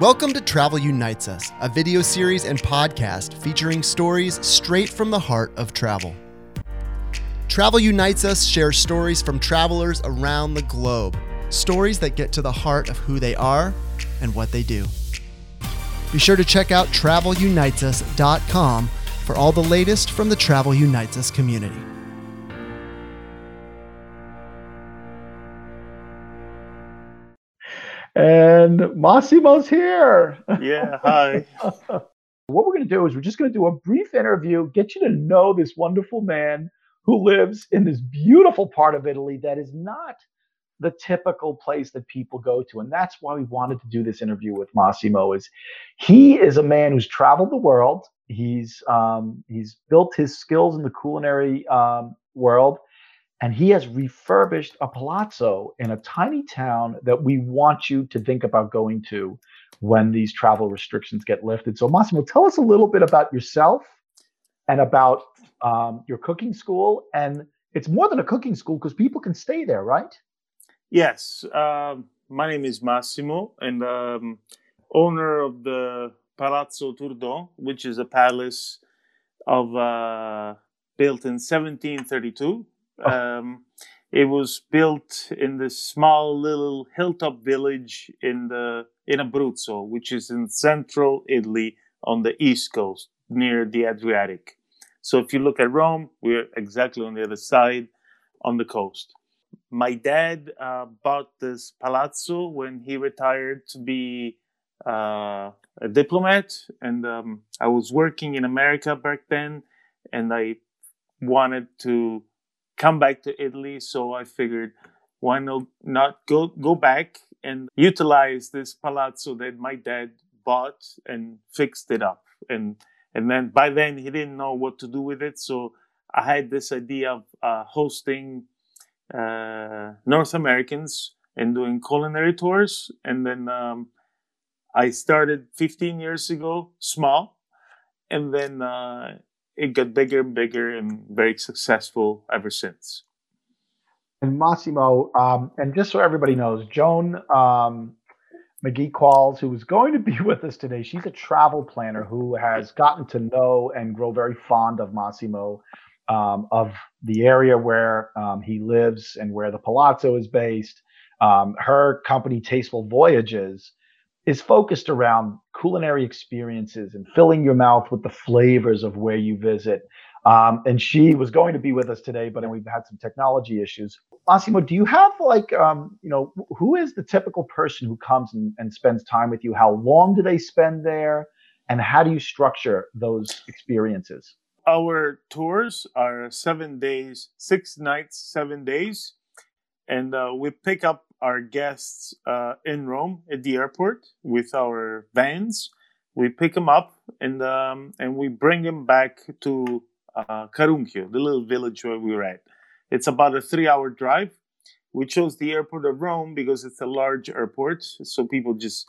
Welcome to Travel Unites Us, a video series and podcast featuring stories straight from the heart of travel. Travel Unites Us shares stories from travelers around the globe, stories that get to the heart of who they are and what they do. Be sure to check out travelunitesus.com for all the latest from the Travel Unites Us community. And Massimo's here. Yeah, hi. what we're going to do is we're just going to do a brief interview, get you to know this wonderful man who lives in this beautiful part of Italy that is not the typical place that people go to and that's why we wanted to do this interview with massimo is he is a man who's traveled the world he's um, he's built his skills in the culinary um, world and he has refurbished a palazzo in a tiny town that we want you to think about going to when these travel restrictions get lifted. So, Massimo, tell us a little bit about yourself and about um, your cooking school. And it's more than a cooking school because people can stay there, right? Yes. Um, my name is Massimo, and um, owner of the Palazzo Tour d'Eau, which is a palace of uh, built in 1732 um, it was built in this small little hilltop village in the in Abruzzo, which is in central Italy on the east coast near the Adriatic. So if you look at Rome, we're exactly on the other side on the coast. My dad uh, bought this palazzo when he retired to be uh, a diplomat, and um, I was working in America back then, and I wanted to come back to Italy. So I figured, why not, not go go back and utilize this palazzo that my dad bought and fixed it up. And and then by then he didn't know what to do with it. So I had this idea of uh, hosting uh, North Americans and doing culinary tours. And then um, I started 15 years ago, small, and then uh, it got bigger and bigger and very successful ever since. And Massimo, um, and just so everybody knows, Joan um, McGee Qualls, who is going to be with us today, she's a travel planner who has gotten to know and grow very fond of Massimo, um, of the area where um, he lives and where the Palazzo is based. Um, her company, Tasteful Voyages, is focused around culinary experiences and filling your mouth with the flavors of where you visit. Um, and she was going to be with us today, but we've had some technology issues. Massimo, do you have like, um, you know, who is the typical person who comes and, and spends time with you? How long do they spend there? And how do you structure those experiences? Our tours are seven days, six nights, seven days. And uh, we pick up our guests uh, in Rome at the airport with our vans. We pick them up and um, and we bring them back to uh, Carunchio, the little village where we were at. It's about a three-hour drive. We chose the airport of Rome because it's a large airport, so people just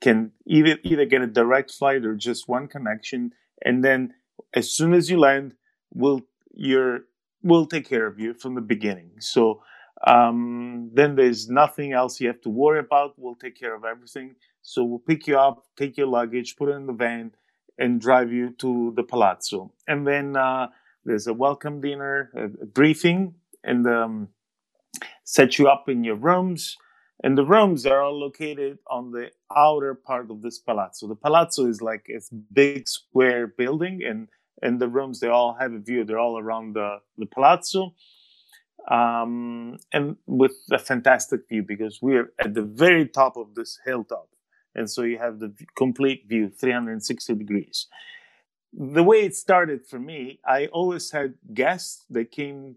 can either either get a direct flight or just one connection. And then as soon as you land, we'll you're we'll take care of you from the beginning. So um, then there's nothing else you have to worry about. We'll take care of everything. So we'll pick you up, take your luggage, put it in the van, and drive you to the palazzo. And then uh, there's a welcome dinner, a, briefing, and um, set you up in your rooms. And the rooms are all located on the outer part of this palazzo. The palazzo is like a big square building, and and the rooms they all have a view. They're all around the the palazzo um, and with a fantastic view because we're at the very top of this hilltop. And so you have the complete view, 360 degrees. The way it started for me, I always had guests that came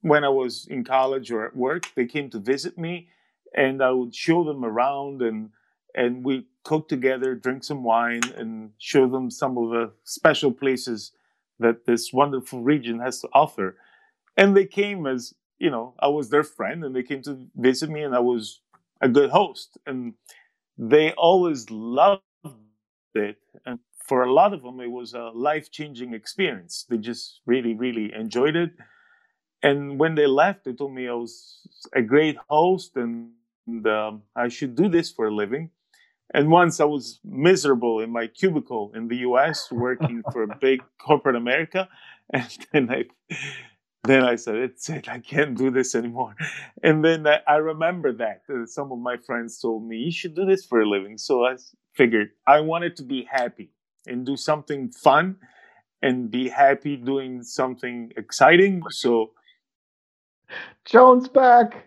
when I was in college or at work. They came to visit me, and I would show them around, and and we cook together, drink some wine, and show them some of the special places that this wonderful region has to offer. And they came as you know, I was their friend and they came to visit me and I was a good host. And they always loved it. And for a lot of them, it was a life changing experience. They just really, really enjoyed it. And when they left, they told me I was a great host and, and um, I should do this for a living. and once I was miserable in my cubicle in the U.S. working for a big corporate America, and then I then I said, "It's it. I can't do this anymore." And then I, I remember that uh, some of my friends told me, "You should do this for a living." So I figured I wanted to be happy and do something fun and be happy doing something exciting. So Joan's back.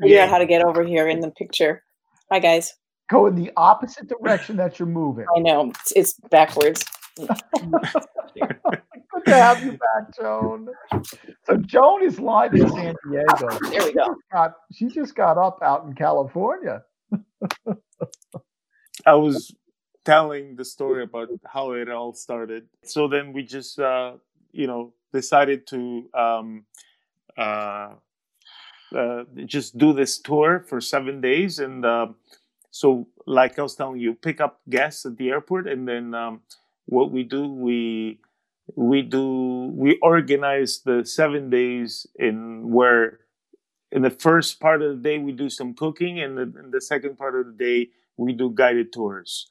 figure out how to get over here in the picture. Hi guys. Go in the opposite direction that you're moving. I know it's, it's backwards. Good to have you back, Joan. So Joan is live in San Diego. There we go. Got, she just got up out in California. I was telling the story about how it all started. So then we just, uh, you know, decided to um, uh, uh, just do this tour for seven days. And uh, so, like I was telling you, pick up guests at the airport, and then um, what we do, we we do we organize the seven days in where in the first part of the day we do some cooking and the, in the second part of the day we do guided tours.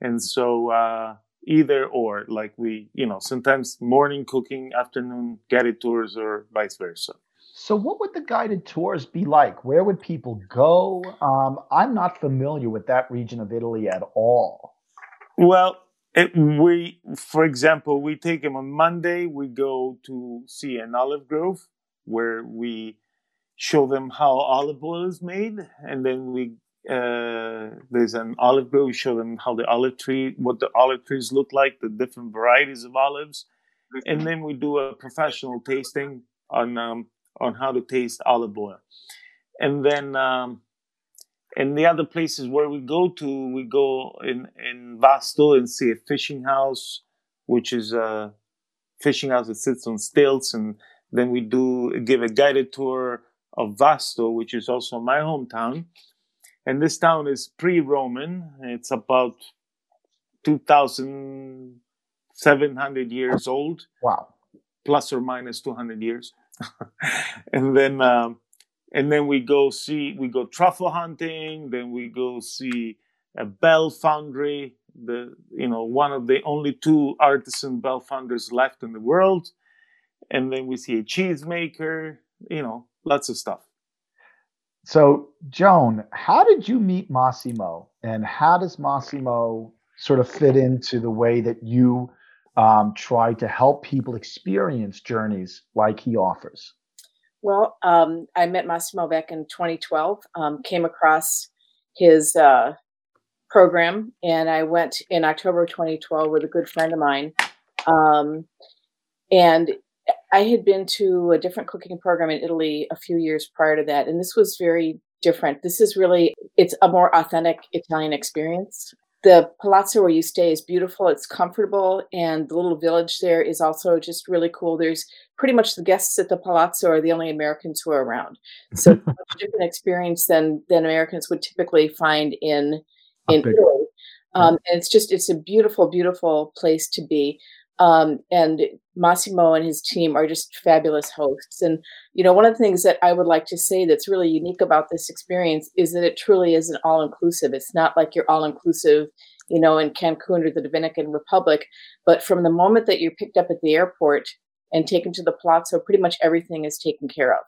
And so uh, either or like we you know sometimes morning cooking afternoon guided tours or vice versa. So what would the guided tours be like? Where would people go? Um, i'm not familiar with that region of italy at all. Well it, we for example we take them on monday we go to see an olive grove where we show them how olive oil is made and then we uh, there's an olive grove. We show them how the olive tree, what the olive trees look like, the different varieties of olives, and then we do a professional tasting on um, on how to taste olive oil. And then, um, and the other places where we go to, we go in in Vasto and see a fishing house, which is a fishing house that sits on stilts, and then we do give a guided tour of Vasto, which is also my hometown and this town is pre-Roman. It's about two thousand seven hundred years old. Wow, plus or minus two hundred years. and then, um, and then we go see we go truffle hunting. Then we go see a bell foundry. The you know one of the only two artisan bell founders left in the world. And then we see a cheese maker. You know, lots of stuff. So, Joan, how did you meet Massimo, and how does Massimo sort of fit into the way that you um, try to help people experience journeys like he offers? Well, um, I met Massimo back in 2012. Um, came across his uh, program, and I went in October 2012 with a good friend of mine. Um, and I had been to a different cooking program in Italy a few years prior to that, and this was very different. This is really it's a more authentic Italian experience. The palazzo where you stay is beautiful, it's comfortable, and the little village there is also just really cool. There's pretty much the guests at the palazzo are the only Americans who are around. So it's a much different experience than than Americans would typically find in in Italy. Um, and it's just it's a beautiful, beautiful place to be. Um, and Massimo and his team are just fabulous hosts. And, you know, one of the things that I would like to say that's really unique about this experience is that it truly is an all inclusive. It's not like you're all inclusive, you know, in Cancun or the Dominican Republic, but from the moment that you're picked up at the airport and taken to the palazzo, pretty much everything is taken care of.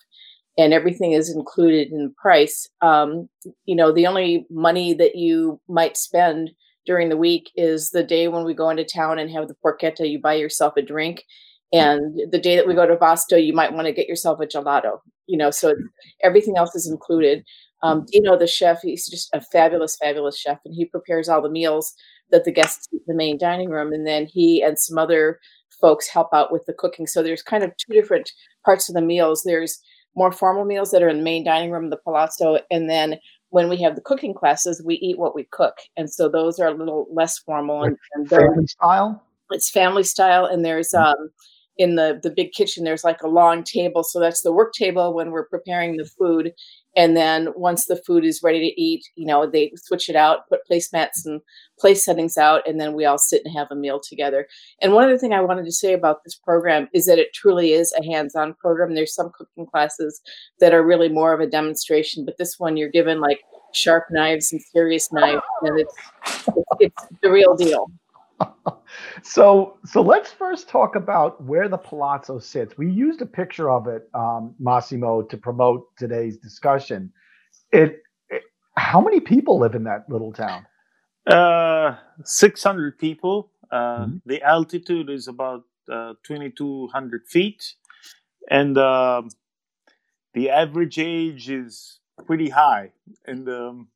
And everything is included in the price. Um, you know, the only money that you might spend during the week is the day when we go into town and have the porchetta, you buy yourself a drink. And the day that we go to Vasto, you might want to get yourself a gelato, you know, so everything else is included. Um, Dino, the chef, he's just a fabulous, fabulous chef, and he prepares all the meals that the guests eat in the main dining room. And then he and some other folks help out with the cooking. So there's kind of two different parts of the meals. There's more formal meals that are in the main dining room the palazzo, and then when we have the cooking classes, we eat what we cook, and so those are a little less formal and, and family style. It's family style, and there's mm-hmm. um, in the the big kitchen. There's like a long table, so that's the work table when we're preparing the food, and then once the food is ready to eat, you know, they switch it out, put placemats and place settings out, and then we all sit and have a meal together. And one other thing I wanted to say about this program is that it truly is a hands-on program. There's some cooking classes that are really more of a demonstration, but this one you're given like sharp knives and serious knives, and it's it's, it's the real deal. So so let's first talk about where the palazzo sits. We used a picture of it, um, Massimo, to promote today's discussion. It, it, how many people live in that little town? Uh, six hundred people. Uh, mm-hmm. The altitude is about uh, twenty two hundred feet, and uh, the average age is pretty high. And um,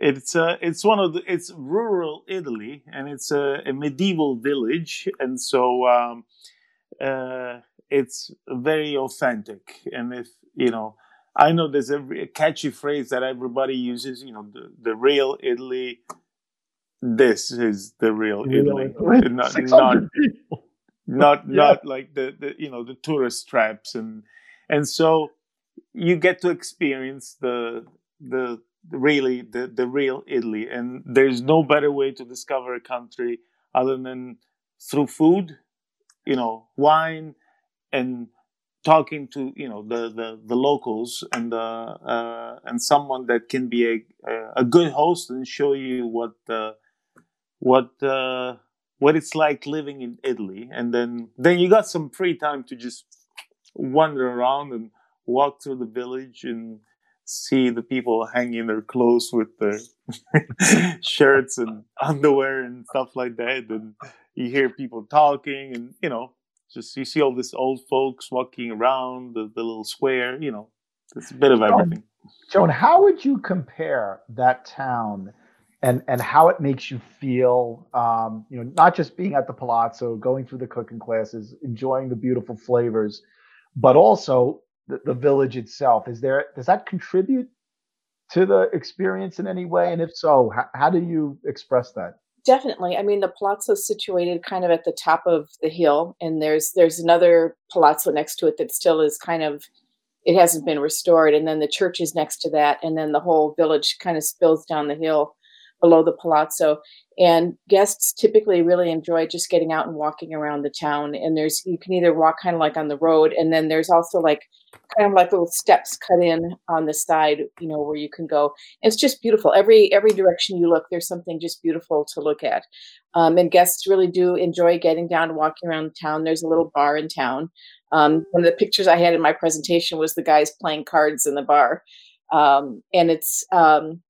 it's uh, it's one of the it's rural Italy, and it's a, a medieval village, and so um, uh, it's very authentic. And if you know, I know there's a, a catchy phrase that everybody uses. You know, the the real Italy. This is the real, Italy. not not not, yeah. not like the, the you know the tourist traps and and so you get to experience the the really the, the real Italy. And there's no better way to discover a country other than through food, you know, wine, and talking to you know the the, the locals and the uh, and someone that can be a a good host and show you what uh, what uh, what it's like living in Italy. And then then you got some free time to just wander around and walk through the village and see the people hanging their clothes with their shirts and underwear and stuff like that. And you hear people talking, and you know, just you see all these old folks walking around the, the little square. You know, it's a bit of everything. Joan, how would you compare that town? and and how it makes you feel um, you know not just being at the palazzo going through the cooking classes enjoying the beautiful flavors but also the, the village itself. Is there does that contribute to the experience in any way? And if so, how, how do you express that? Definitely. I mean, the palazzo is situated kind of at the top of the hill, and there's there's another palazzo next to it that still is kind of it hasn't been restored, and then the church is next to that, and then the whole village kind of spills down the hill below the palazzo. And guests typically really enjoy just getting out and walking around the town. And there's you can either walk kind of like on the road, and then there's also like kind of like little steps cut in on the side, you know, where you can go. It's just beautiful. Every every direction you look, there's something just beautiful to look at. Um, and guests really do enjoy getting down and walking around town. There's a little bar in town. Um, one of the pictures I had in my presentation was the guys playing cards in the bar, um, and it's um,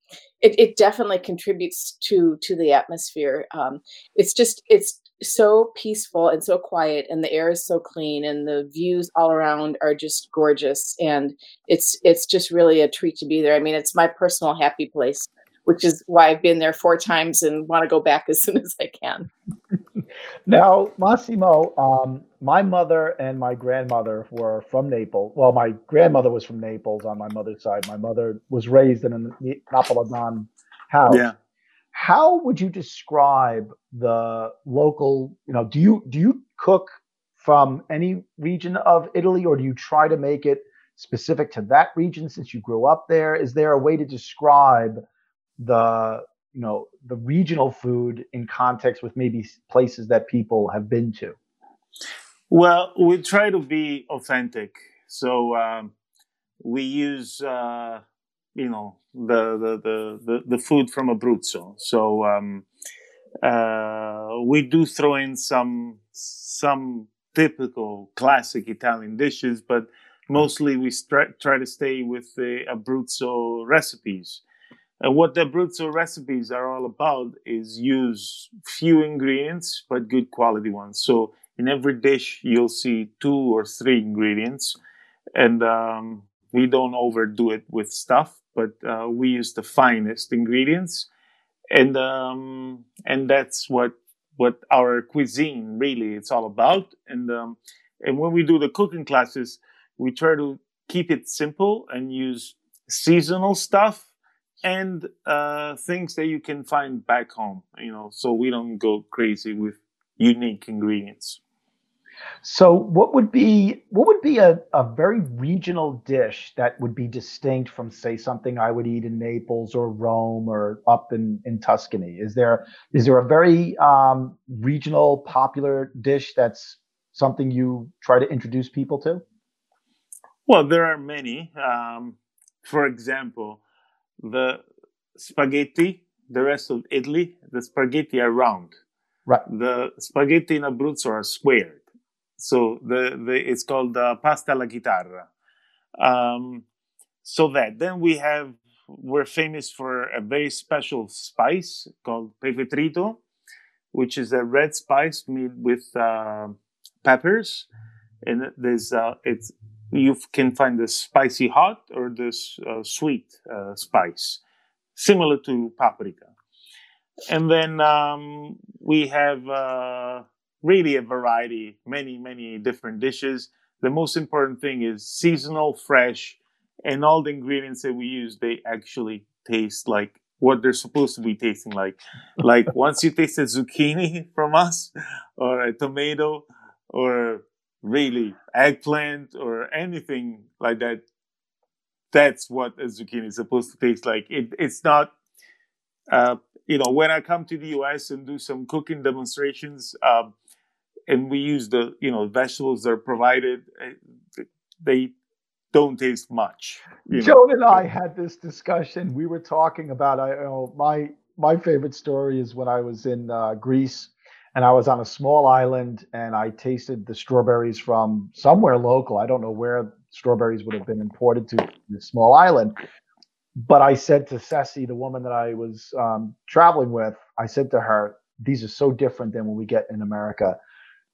it, it definitely contributes to to the atmosphere. Um, it's just it's so peaceful and so quiet, and the air is so clean, and the views all around are just gorgeous, and it's it's just really a treat to be there. I mean, it's my personal happy place, which is why I've been there four times and want to go back as soon as I can. Now, Massimo, um, my mother and my grandmother were from Naples. Well, my grandmother was from Naples on my mother's side. My mother was raised in a Napoleon house. Yeah. How would you describe the local? You know, do you do you cook from any region of Italy, or do you try to make it specific to that region since you grew up there? Is there a way to describe the you know the regional food in context with maybe places that people have been to? Well, we try to be authentic, so um, we use uh, you know the, the the, the the food from Abruzzo. So um, uh, we do throw in some some typical classic Italian dishes, but mostly we try to stay with the Abruzzo recipes. And what the Abruzzo recipes are all about is use few ingredients but good quality ones. So in every dish you'll see two or three ingredients, and um, we don't overdo it with stuff, but uh, we use the finest ingredients, and um, and that's what what our cuisine really it's all about. And um, and when we do the cooking classes, we try to keep it simple and use seasonal stuff and uh, things that you can find back home, you know, so we don't go crazy with unique ingredients. So, what would be what would be a, a very regional dish that would be distinct from, say, something I would eat in Naples or Rome or up in, in Tuscany? Is there is there a very um, regional popular dish that's something you try to introduce people to? Well, there are many. Um, for example, the spaghetti. The rest of Italy, the spaghetti are round. Right. The spaghetti in Abruzzo are squared. So the, the it's called uh, pasta alla chitarra. Um, so that then we have we're famous for a very special spice called pepe trito, which is a red spice made with uh, peppers, and there's uh, it's you can find the spicy hot or this uh, sweet uh, spice, similar to paprika. And then um, we have uh, really a variety, many, many different dishes. The most important thing is seasonal, fresh, and all the ingredients that we use, they actually taste like what they're supposed to be tasting like. Like once you taste a zucchini from us, or a tomato, or really eggplant, or anything like that, that's what a zucchini is supposed to taste like. It, it's not, uh, you know, when I come to the US and do some cooking demonstrations, um, and we use the, you know, vegetables that are provided, eh, they don't taste much. Joan and I had this discussion. We were talking about, I you know, my my favorite story is when I was in uh, Greece and I was on a small island and I tasted the strawberries from somewhere local. I don't know where strawberries would have been imported to this small island. But I said to Ceci, the woman that I was um, traveling with, I said to her, these are so different than what we get in America.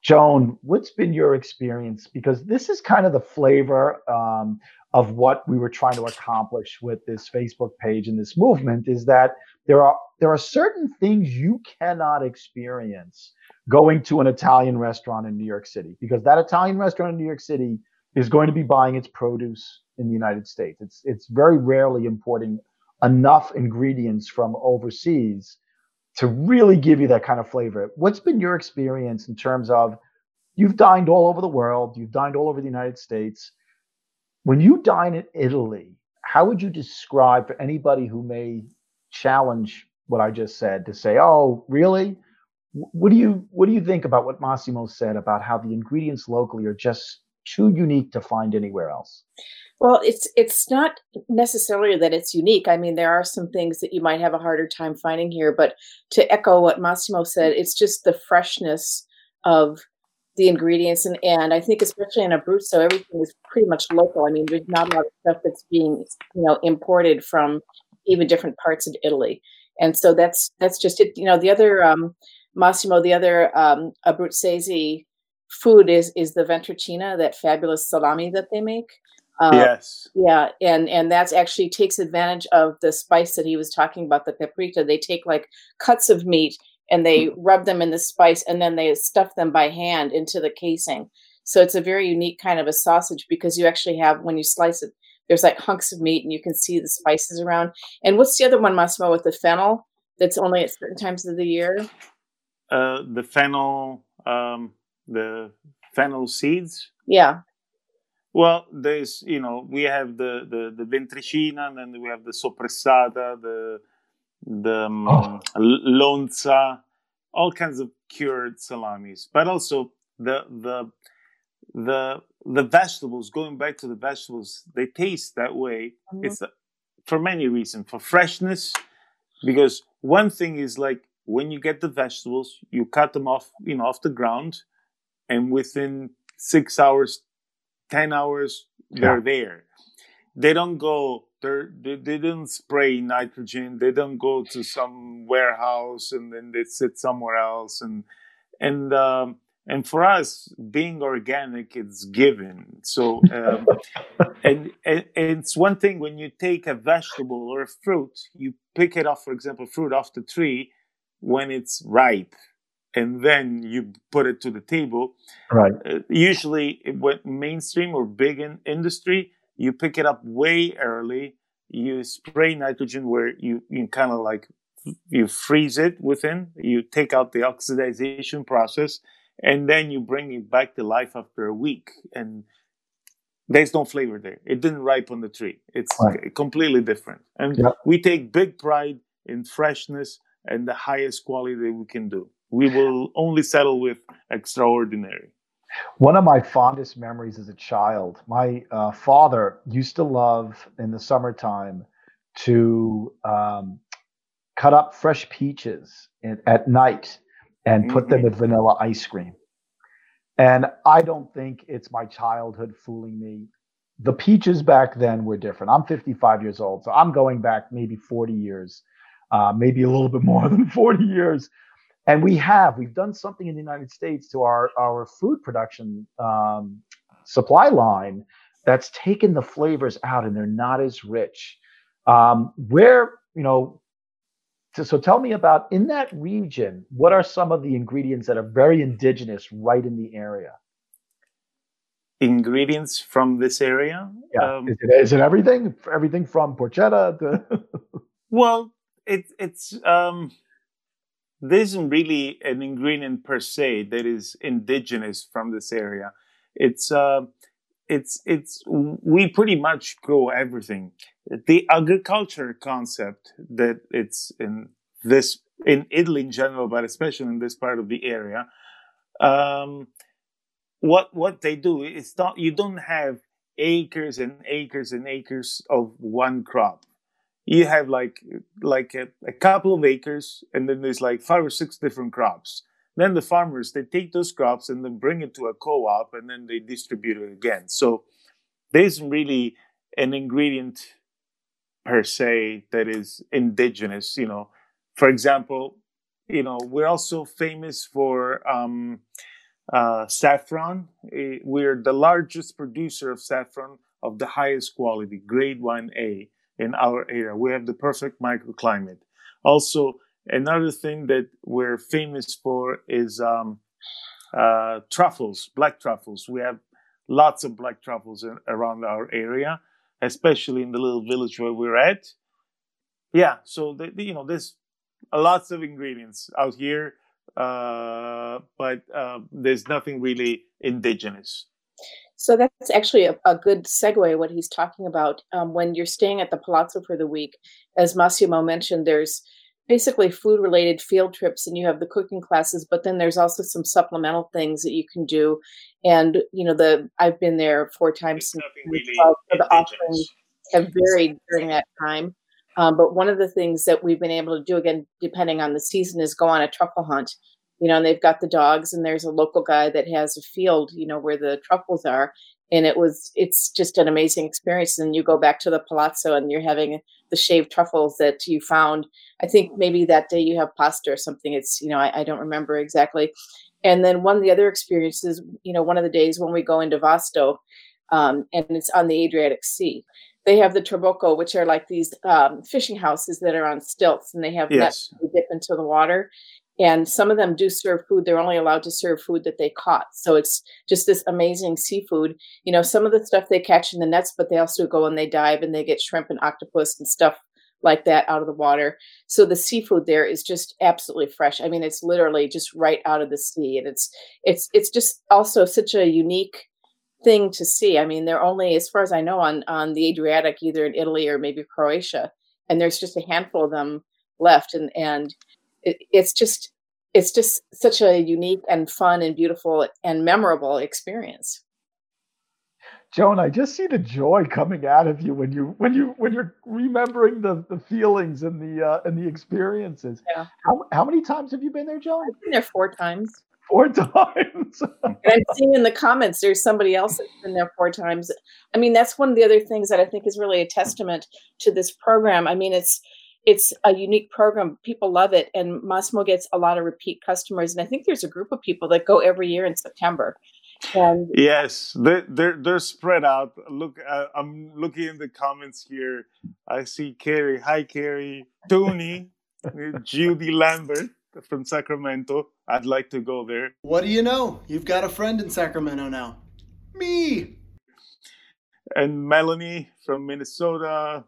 Joan, what's been your experience? Because this is kind of the flavor um, of what we were trying to accomplish with this Facebook page and this movement is that there are there are certain things you cannot experience going to an Italian restaurant in New York City because that Italian restaurant in New York City is going to be buying its produce in the United States. It's it's very rarely importing enough ingredients from overseas to really give you that kind of flavor. What's been your experience in terms of you've dined all over the world, you've dined all over the United States. When you dine in Italy, how would you describe for anybody who may challenge what I just said to say, "Oh, really?" What do you what do you think about what Massimo said about how the ingredients locally are just too unique to find anywhere else? Well, it's it's not necessarily that it's unique. I mean, there are some things that you might have a harder time finding here, but to echo what Massimo said, it's just the freshness of the ingredients and, and I think especially in Abruzzo, everything is pretty much local. I mean, there's not a lot of stuff that's being, you know, imported from even different parts of Italy. And so that's that's just it. You know, the other um Massimo, the other um Abruzzese food is is the ventricina, that fabulous salami that they make. Uh, yes. Yeah, and and that's actually takes advantage of the spice that he was talking about, the paprika. They take like cuts of meat and they rub them in the spice, and then they stuff them by hand into the casing. So it's a very unique kind of a sausage because you actually have when you slice it, there's like hunks of meat, and you can see the spices around. And what's the other one, Massimo, with the fennel? That's only at certain times of the year. Uh, the fennel, um, the fennel seeds. Yeah. Well, there's you know we have the the the ventricina, and then we have the soppressata, the the um, oh. lonza, all kinds of cured salamis, but also the the the the vegetables. Going back to the vegetables, they taste that way. Mm-hmm. It's uh, for many reasons. For freshness, because one thing is like when you get the vegetables, you cut them off, you know, off the ground, and within six hours 10 hours they're there they don't go they, they don't spray nitrogen they don't go to some warehouse and then they sit somewhere else and and um, and for us being organic it's given so um, and, and, and it's one thing when you take a vegetable or a fruit you pick it off for example fruit off the tree when it's ripe and then you put it to the table. Right. Uh, usually, when mainstream or big in industry, you pick it up way early. You spray nitrogen where you, you kind of like you freeze it within. You take out the oxidization process, and then you bring it back to life after a week. And there's no flavor there. It didn't ripe on the tree. It's right. completely different. And yep. we take big pride in freshness and the highest quality that we can do we will only settle with extraordinary. One of my fondest memories as a child, my uh, father used to love in the summertime to um, cut up fresh peaches in, at night and put them Mhm. with vanilla ice cream. And I don't think it's my childhood fooling me. The peaches back then were different. I'm 55 years old, so I'm going back maybe 40 years, uh, maybe a little bit more than 40 years. And we have, we've done something in the United States to our, our food production um, supply line that's taken the flavors out and they're not as rich. Um, where, you know, so, so tell me about in that region, what are some of the ingredients that are very indigenous right in the area? Ingredients from this area. Yeah. Um, is, it, is it everything? Everything from porchetta to. Well, it, it's um, there isn't really an ingredient per se that is indigenous from this area. It's uh, it's it's we pretty much grow everything. The agriculture concept that it's in this in Italy in general, but especially in this part of the area. Um, what what they do is not you don't have acres and acres and acres of one crop you have like like a, a, couple of acres and then there's like five or six different crops. Then the farmers they take those crops and then bring it to a co-op and then they distribute it again. So there isn't really an ingredient per se that is indigenous you know. For example you know we're also famous for um, uh, saffron. We're the largest producer of saffron of the highest quality grade 1a in our area. We have the perfect microclimate. Also, another thing that we're famous for is um, uh, truffles, black truffles. We have lots of black truffles in, around our area, especially in the little village where we're at. Yeah, so the, the, you know, there's lots of ingredients out here, uh, but uh, there's nothing really indigenous. So that's actually a, a, good segue. What he's talking about um, when you're staying at the Palazzo for the week, as Massimo mentioned, there's basically food-related field trips, and you have the cooking classes. But then there's also some supplemental things that you can do. And you know, the I've been there four times since really so the offerings have varied during that time. Um, but one of the things that we've been able to do, again, depending on the season, is go on a truffle hunt you know, and they've got the dogs, and there's a local guy that has a field, you know, where the truffles are. And it was, it's just an amazing experience. And you go back to the palazzo and you're having the shaved truffles that you found. I think maybe that day you have pasta or something. It's, you know, I, I don't remember exactly. And then one of the other experiences, you know, one of the days when we go into Vasto, um, and it's on the Adriatic Sea. They have the trabocco, which are like these um, fishing houses that are on stilts, and they have yes. nets that dip into the water and some of them do serve food they're only allowed to serve food that they caught. So it's just this amazing seafood. You know some of the stuff they catch in the nets but they also go and they dive and they get shrimp and octopus and stuff like that out of the water. So the seafood there is just absolutely fresh. I mean it's literally just right out of the sea and it's it's it's just also such a unique thing to see. I mean they're only as far as i know on on the adriatic either in italy or maybe croatia and there's just a handful of them left and and it, it's just it's just such a unique and fun and beautiful and memorable experience. Joan, I just see the joy coming out of you when you when you when you're remembering the the feelings and the uh, and the experiences. Yeah. How how many times have you been there, Joan? I've been there four times. Four times. and I'm seeing in the comments there's somebody else that's been there four times. I mean, that's one of the other things that I think is really a testament to this program. I mean, it's it's a unique program. People love it, and Massimo gets a lot of repeat customers. And I think there's a group of people that go every year in September. And yes, they're they're, they're spread out. Look, uh, I'm looking in the comments here. I see Carrie. Hi, Carrie. Tony, Judy Lambert from Sacramento. I'd like to go there. What do you know? You've got a friend in Sacramento now. Me. And Melanie from Minnesota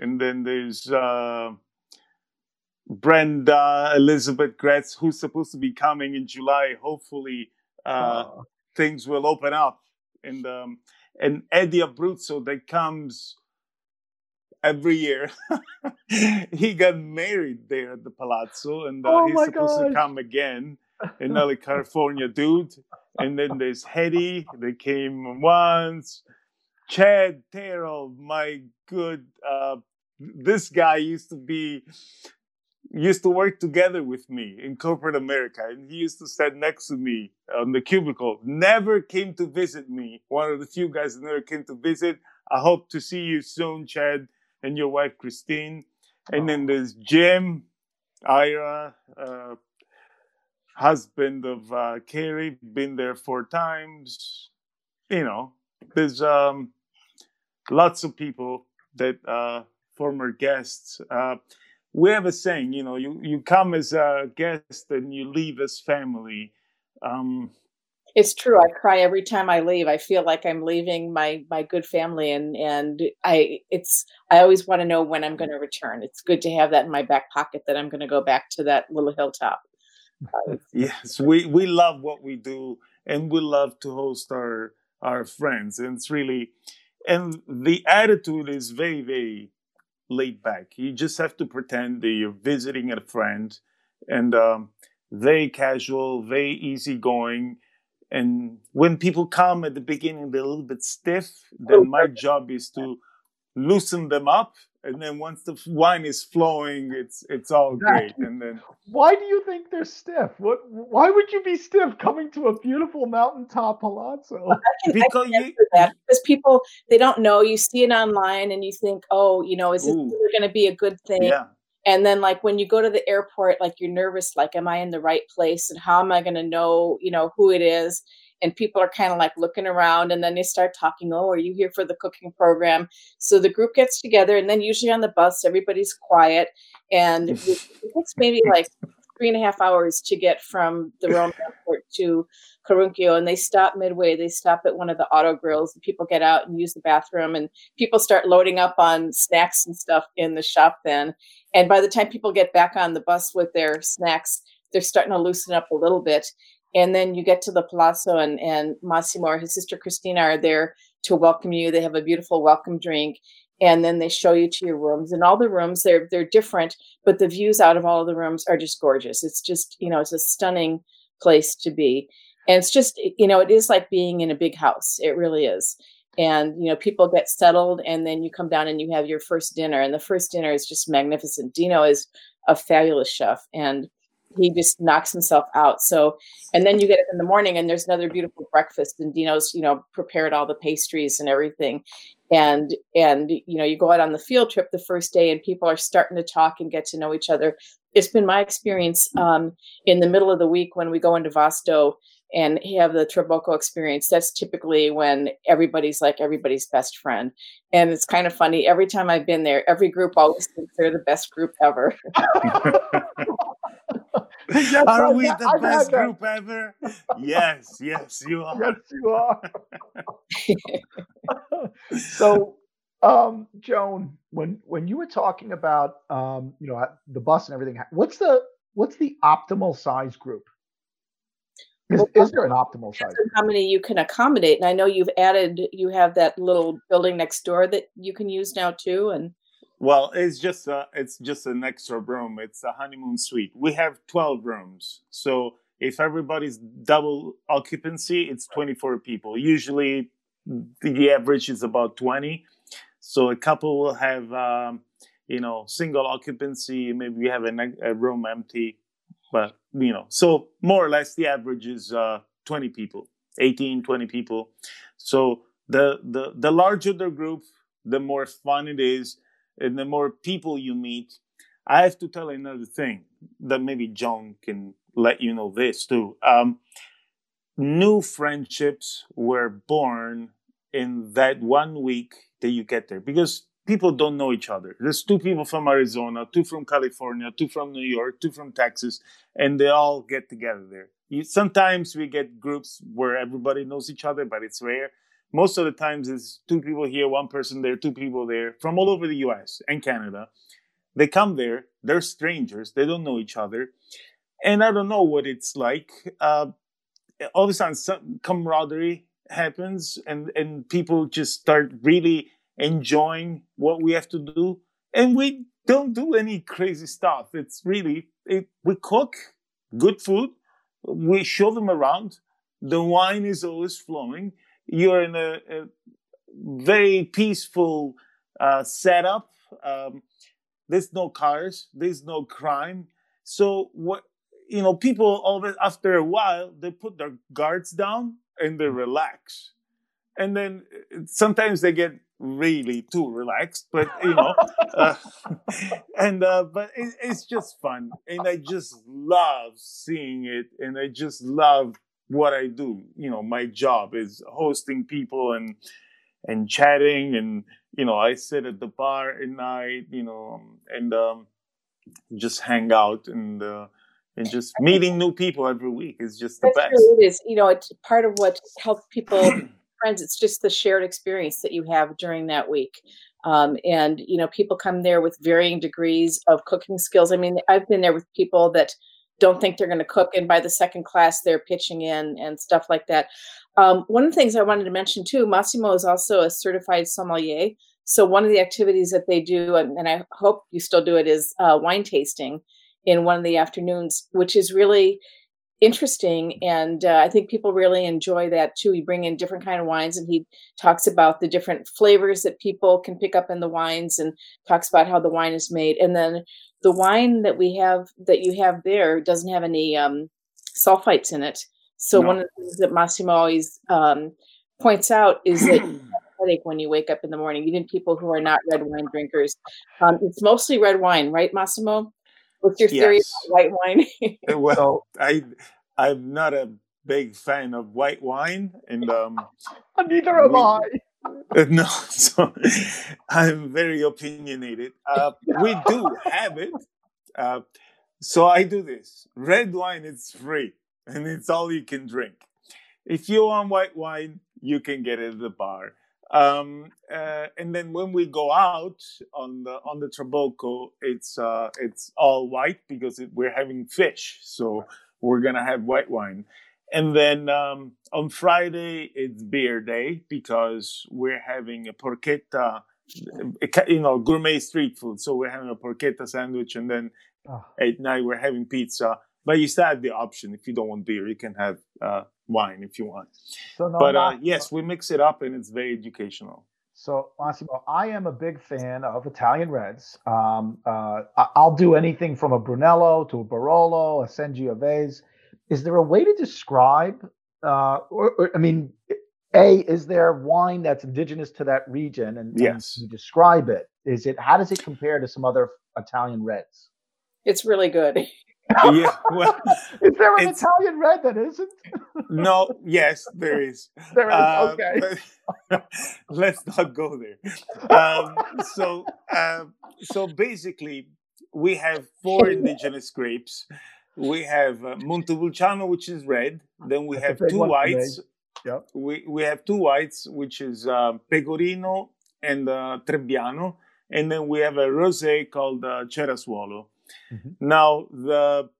and then there's uh, Brenda Elizabeth Gretz, who's supposed to be coming in July. Hopefully, uh, oh. things will open up. And um, and Eddie Abruzzo that comes every year. he got married there at the Palazzo, and uh, oh he's supposed gosh. to come again. Another California dude. And then there's Hetty, they came once. Chad Terrell, my good, uh, this guy used to be used to work together with me in corporate America, and he used to stand next to me on the cubicle. Never came to visit me. One of the few guys that never came to visit. I hope to see you soon, Chad, and your wife Christine. And then there's Jim, Ira, uh, husband of uh, Carrie, been there four times. You know, there's um, lots of people that uh, former guests. Uh, we have a saying, you know, you, you come as a guest and you leave as family. Um, it's true. I cry every time I leave. I feel like I'm leaving my my good family, and and I it's I always want to know when I'm going to return. It's good to have that in my back pocket that I'm going to go back to that little hilltop. Uh, yes, we we love what we do, and we love to host our our friends, and it's really and the attitude is very very laid back. You just have to pretend that you're visiting a friend, and um, very casual, very easygoing. And when people come at the beginning, they're a little bit stiff. Then my job is to loosen them up and then once the wine is flowing, it's it's all great. And then why do you think they're stiff? What? Why would you be stiff coming to a beautiful mountaintop palazzo? Can, because you, that because people they don't know. You see it online and you think, oh, you know, is this going to be a good thing? Yeah. And then, like when you go to the airport, like you're nervous, like, am I in the right place? And how am I going to know, you know, who it is? And people are kind of like looking around and then they start talking oh are you here for the cooking program? So the group gets together and then usually on the bus everybody's quiet and it takes maybe like three and a half hours to get from the Rome airport to Carunchio and they stop midway they stop at one of the auto grills and people get out and use the bathroom and people start loading up on snacks and stuff in the shop then and by the time people get back on the bus with their snacks they're starting to loosen up a little bit. And then you get to the palazzo and, and massimo or his sister christina are there to welcome you. They have a beautiful welcome drink. And then they show you to your rooms. And all the rooms they're they're different but the views out of all of the rooms are just gorgeous. It's just you know it's a stunning place to be. And it's just you know it is like being in a big house. It really is. And you know people get settled and then you come down and you have your first dinner. And the first dinner is just magnificent. Dino is a fabulous chef. And he just knocks himself out. So, and then you get up in the morning and there's another beautiful breakfast and Dino's, you know, prepared all the pastries and everything. And, and, you know, you go out on the field trip the first day and people are starting to talk and get to know each other. It's been my experience um, in the middle of the week when we go into Vasto and have the Trabocco experience. That's typically when everybody's like everybody's best friend. And it's kind of funny. Every time I've been there, every group always thinks they're the best group ever. yes, are we the I, best I, group ever? yes, yes, you are. Yes, you are. so, um, Joan, when when you were talking about um, you know the bus and everything, what's the what's the optimal size group? Is, well, is there an optimal size? How many you can accommodate? And I know you've added, you have that little building next door that you can use now too, and well, it's just a, it's just an extra room. It's a honeymoon suite. We have 12 rooms. So if everybody's double occupancy, it's 24 people. Usually the average is about 20. So a couple will have, um, you know, single occupancy. Maybe we have a, a, room empty, but, you know, so more or less the average is uh, 20 people, 18, 20 people. So the, the, the larger the group, the more fun it is and the more people you meet, I have to tell another thing that maybe John can let you know this too. Um, new friendships were born in that one week that you get there because people don't know each other. There's two people from Arizona, two from California, two from New York, two from Texas, and they all get together there. You, sometimes we get groups where everybody knows each other, but it's rare most of the times it's two people here, one person there, two people there from all over the US and Canada. They come there, they're strangers, they don't know each other. And I don't know what it's like. Uh, all of a sudden, some camaraderie happens, and, and people just start really enjoying what we have to do. And we don't do any crazy stuff. It's really, it, we cook good food, we show them around. The wine is always flowing you're in a, a very peaceful uh, setup. Um, there's no cars, there's no crime. So what you know, people always after a while they put their guards down and they relax, and then uh, sometimes they get really too relaxed, but you know, uh, and uh, but it, it's just fun, and I just love seeing it, and I just love what I do. You know, my job is hosting people and and chatting, and you know, I sit at the bar at night, you know, and um, just hang out and. Uh, and just meeting new people every week is just the That's best. True. It is. You know, it's part of what helps people friends. It's just the shared experience that you have during that week. Um, and you know, people come there with varying degrees of cooking skills. I mean, I've been there with people that don't think they're going to cook, and by the second class, they're pitching in and stuff like that. Um, one of the things I wanted to mention too, Massimo is also a certified sommelier. So one of the activities that they do, and, and I hope you still do it, is uh, wine tasting in one of the afternoons, which is really interesting and uh, i think people really enjoy that too. We bring in different kind of wines and he talks about the different flavors that people can pick up in the wines and talks about how the wine is made. And then the wine that we have that you have there doesn't have any um, sulfites in it. So no. one of the things that massimo always um, points out is that headache when you wake up in the morning even people who are not red wine drinkers. Um, it's mostly red wine right massimo What's your theory yes. white wine? well, I I'm not a big fan of white wine, and um, neither am we, I. no, so I'm very opinionated. Uh, we do have it, uh, so I do this. Red wine is free, and it's all you can drink. If you want white wine, you can get it at the bar. Um, uh, and then when we go out on the on the Trabocco, it's uh, it's all white because it, we're having fish, so we're gonna have white wine. And then um, on Friday it's beer day because we're having a porchetta, you know, gourmet street food. So we're having a porchetta sandwich, and then oh. at night we're having pizza. But you still have the option if you don't want beer, you can have uh, wine if you want. So no, but uh, yes, we mix it up and it's very educational. So Massimo, I am a big fan of Italian reds. Um, uh, I'll do anything from a Brunello to a Barolo, a Sangiovese. Is there a way to describe? Uh, or, or, I mean, a is there wine that's indigenous to that region, and, yes, and you describe it. Is it how does it compare to some other Italian reds? It's really good. yeah. Well, is there an Italian red that isn't? no. Yes, there is. There is. Uh, okay. let's not go there. Um, so, uh, so basically, we have four indigenous grapes. We have uh, Montepulciano, which is red. Then we That's have two whites. Yep. We we have two whites, which is uh, Pecorino and uh, Trebbiano, and then we have a rosé called uh, Cerasuolo. Mm-hmm. Now, the,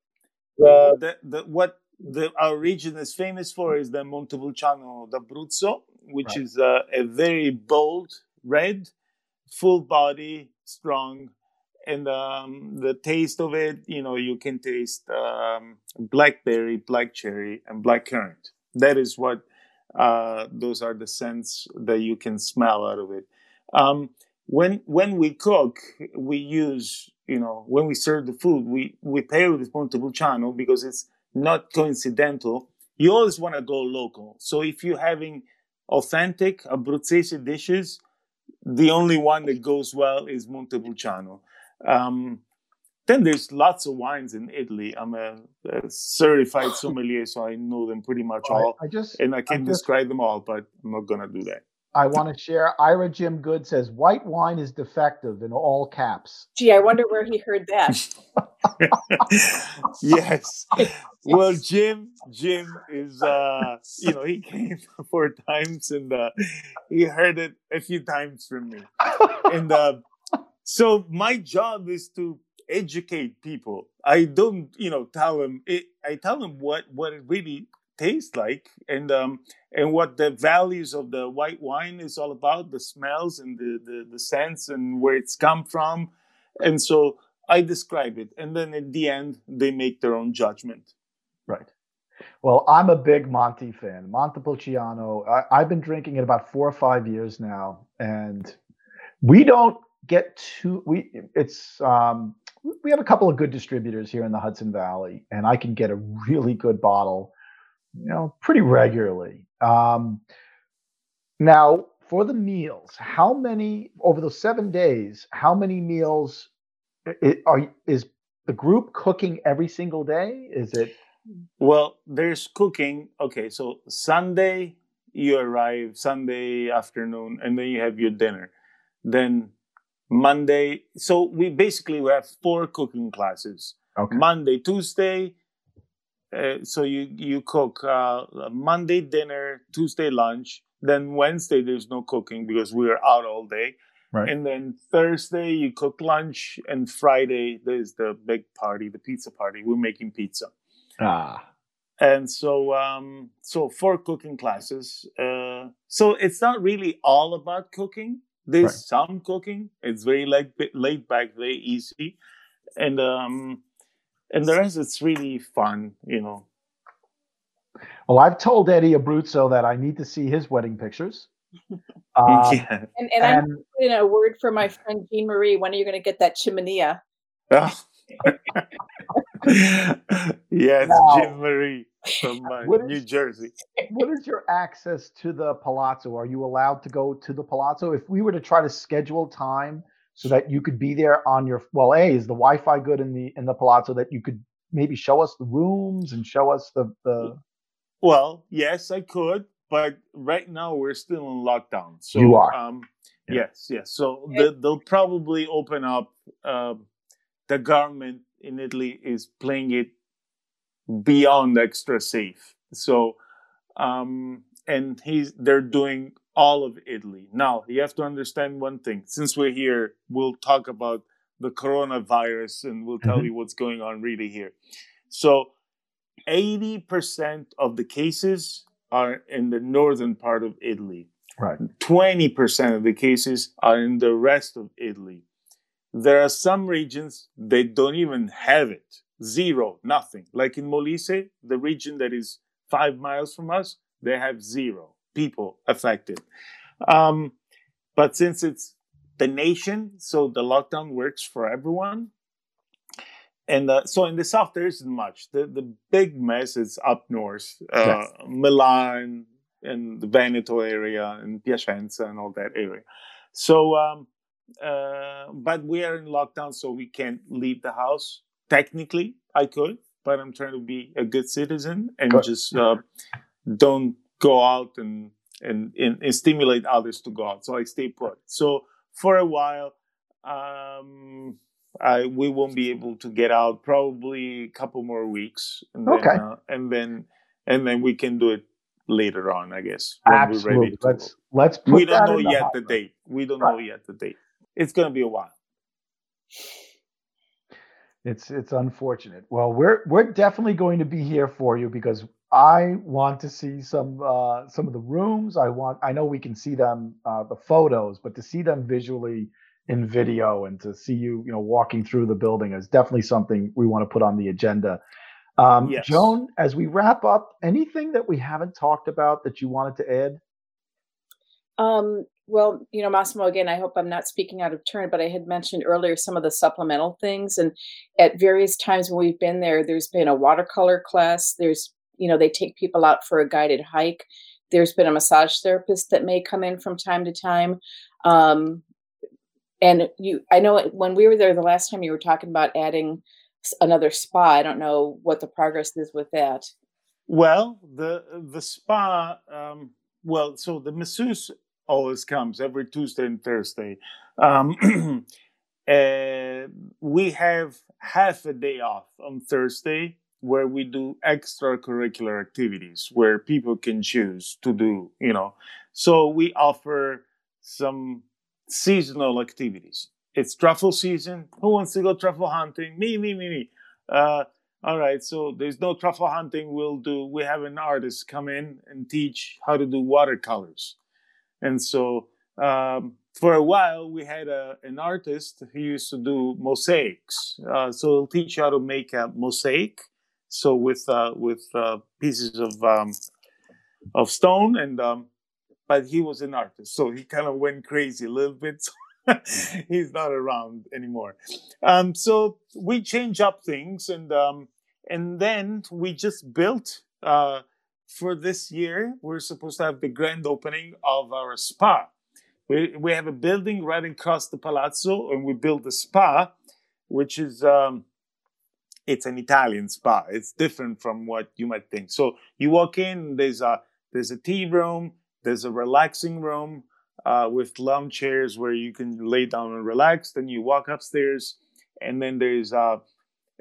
the, the, the, what the, our region is famous for is the Montepulciano d'Abruzzo, which right. is uh, a very bold red, full body, strong, and um, the taste of it, you know, you can taste um, blackberry, black cherry, and black currant. That is what uh, those are the scents that you can smell out of it. Um, when when we cook, we use you know when we serve the food, we we pair with Montepulciano because it's not coincidental. You always want to go local. So if you're having authentic Abruzzese dishes, the only one that goes well is Montepulciano. Um, then there's lots of wines in Italy. I'm a, a, certified sommelier, so I know them pretty much all. I, I just and I can I just, describe them all, but I'm not gonna do that. I want to share. Ira Jim Good says white wine is defective in all caps. Gee, I wonder where he heard that. yes. Well, Jim, Jim is, uh, you know, he came four times and uh, he heard it a few times from me. And uh, so my job is to educate people. I don't, you know, tell them. It, I tell them what what it really tastes like and um, and what the values of the white wine is all about the smells and the, the, the scents and where it's come from. And so i describe it and then at the end they make their own judgment. Right. Well i'm a big monty fan montepulciano I, i've been drinking it about four or five years now and we don't get too we it's um we have a couple of good distributors here in the Hudson Valley, and I can get a really good bottle, you know, pretty regularly. Um, now, for the meals, how many over those seven days? How many meals it, are is the group cooking every single day? Is it? Well, there's cooking. Okay, so Sunday you arrive Sunday afternoon, and then you have your dinner. Then Monday. So we basically we have four cooking classes. Okay. Monday, Tuesday. Uh, so you you cook uh, Monday dinner, Tuesday lunch. Then Wednesday there's no cooking because we are out all day. Right. And then Thursday you cook lunch, and Friday there's the big party, the pizza party. We're making pizza. Ah. And so, um, so four cooking classes. Uh, so it's not really all about cooking. There's Right. some cooking. It's very laid, laid back, very easy, and um, and the rest it's really fun. You know. Well, I've told Eddie Abruzzo that I need to see his wedding pictures. Um, yeah. And, and I'm and putting a word for my friend Jean Marie. When are you going to get that chimenea? yes, Now- Jean Marie from uh, What New Jersey. what is your access to the Palazzo? Are you allowed to go to the Palazzo? If we were to try to schedule time so that you could be there on your well, A, is the Wi-Fi good in the in the Palazzo that you could maybe show us the rooms and show us the the Well, yes, I could, but right now we're still in lockdown. So You are. Um, Yeah. Yes, yes. So the, they'll probably open up. Um, the government in Italy is playing it beyond extra safe. So, um, and he's they're doing all of Italy now. You have to understand one thing. Since we're here, we'll talk about the coronavirus and we'll tell Mhm. you what's going on really here. So, eighty percent of the cases are in the northern part of Italy. right. 20% of the cases are in the rest of Italy. There are some regions they don't even have it. Zero, nothing. Like in Molise, the region that is five miles from us, they have zero people affected. Um, but since it's the nation, so the lockdown works for everyone. And uh, so in the south, there isn't much. The, the big mess is up north, uh, Yes. Milan and the Veneto area and Piacenza and all that area. So, um, uh, but we are in lockdown, so we can't leave the house. Technically, I could, but I'm trying to be a good citizen and just uh, don't go out and, and and and stimulate others to go out. So I stay put. So for a while, um, I we won't be able to get out. Probably a couple more weeks, and then, Okay. uh, and then and then we can do it later on, I guess. when we're ready Absolutely. to Let's let's put We don't know the yet the date. We don't Right. know yet the date. It's gonna be a while. It's it's unfortunate. Well, we're we're definitely going to be here for you because I want to see some uh, some of the rooms. I want. I know we can see them uh, the photos, but to see them visually in video and to see you you know walking through the building is definitely something we want to put on the agenda. Um, Yes. Joan, as we wrap up, anything that we haven't talked about that you wanted to add? Um, well, you know, Massimo, again, I hope I'm not speaking out of turn, but I had mentioned earlier some of the supplemental things. And at various times when we've been there, there's been a watercolor class. There's, you know, they take people out for a guided hike. There's been a massage therapist that may come in from time to time. Um, and you, I know when we were there the last time, you were talking about adding another spa. I don't know what the progress is with that. Well, the the spa. Um, well, so the masseuse always comes every Tuesday and Thursday. Um, uh, we have half a day off on Thursday where we do extracurricular activities where people can choose to do. You know, so we offer some seasonal activities. It's truffle season. Who wants to go truffle hunting? Me, me, me, me. Uh, all right, so there's no truffle hunting. We'll do. We have an artist come in and teach how to do watercolors, and so um, for a while we had a, an artist who used to do mosaics. Uh, so he'll teach you how to make a mosaic. So with uh, with uh, pieces of um, of stone, and um, but he was an artist, so he kind of went crazy a little bit. he's not around anymore. Um, so we change up things, and um, and then we just built uh, for this year. We're supposed to have the grand opening of our spa. We we have a building right across the palazzo, and we built a spa, which is. Um, it's an Italian spa. It's different from what you might think. So you walk in, there's a there's a tea room, there's a relaxing room, uh, with lounge chairs where you can lay down and relax. Then you walk upstairs, and then there's a,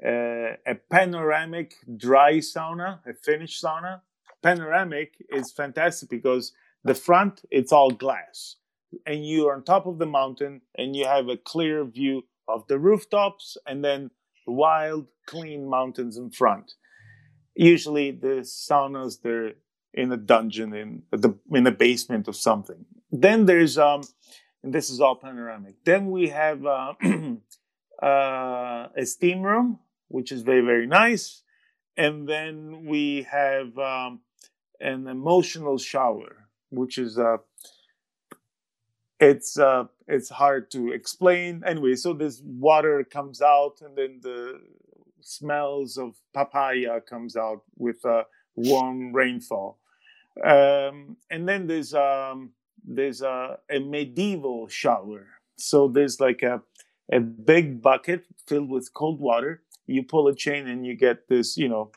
a, a panoramic dry sauna, a Finnish sauna. Panoramic is fantastic because the front it's all glass, and you are on top of the mountain, and you have a clear view of the rooftops, and then wild, clean mountains in front. Usually, the saunas they're in a dungeon in the in a basement of something. Then there's um, and this is all panoramic. Then we have uh, uh, a steam room, which is very very nice, and then we have um, an emotional shower, which is uh, it's uh, it's hard to explain. Anyway, so this water comes out, and then the smells of papaya comes out with a warm rainfall. Um, and then there's um, there's a, a medieval shower. So there's like a a big bucket filled with cold water. You pull a chain and you get this, you know,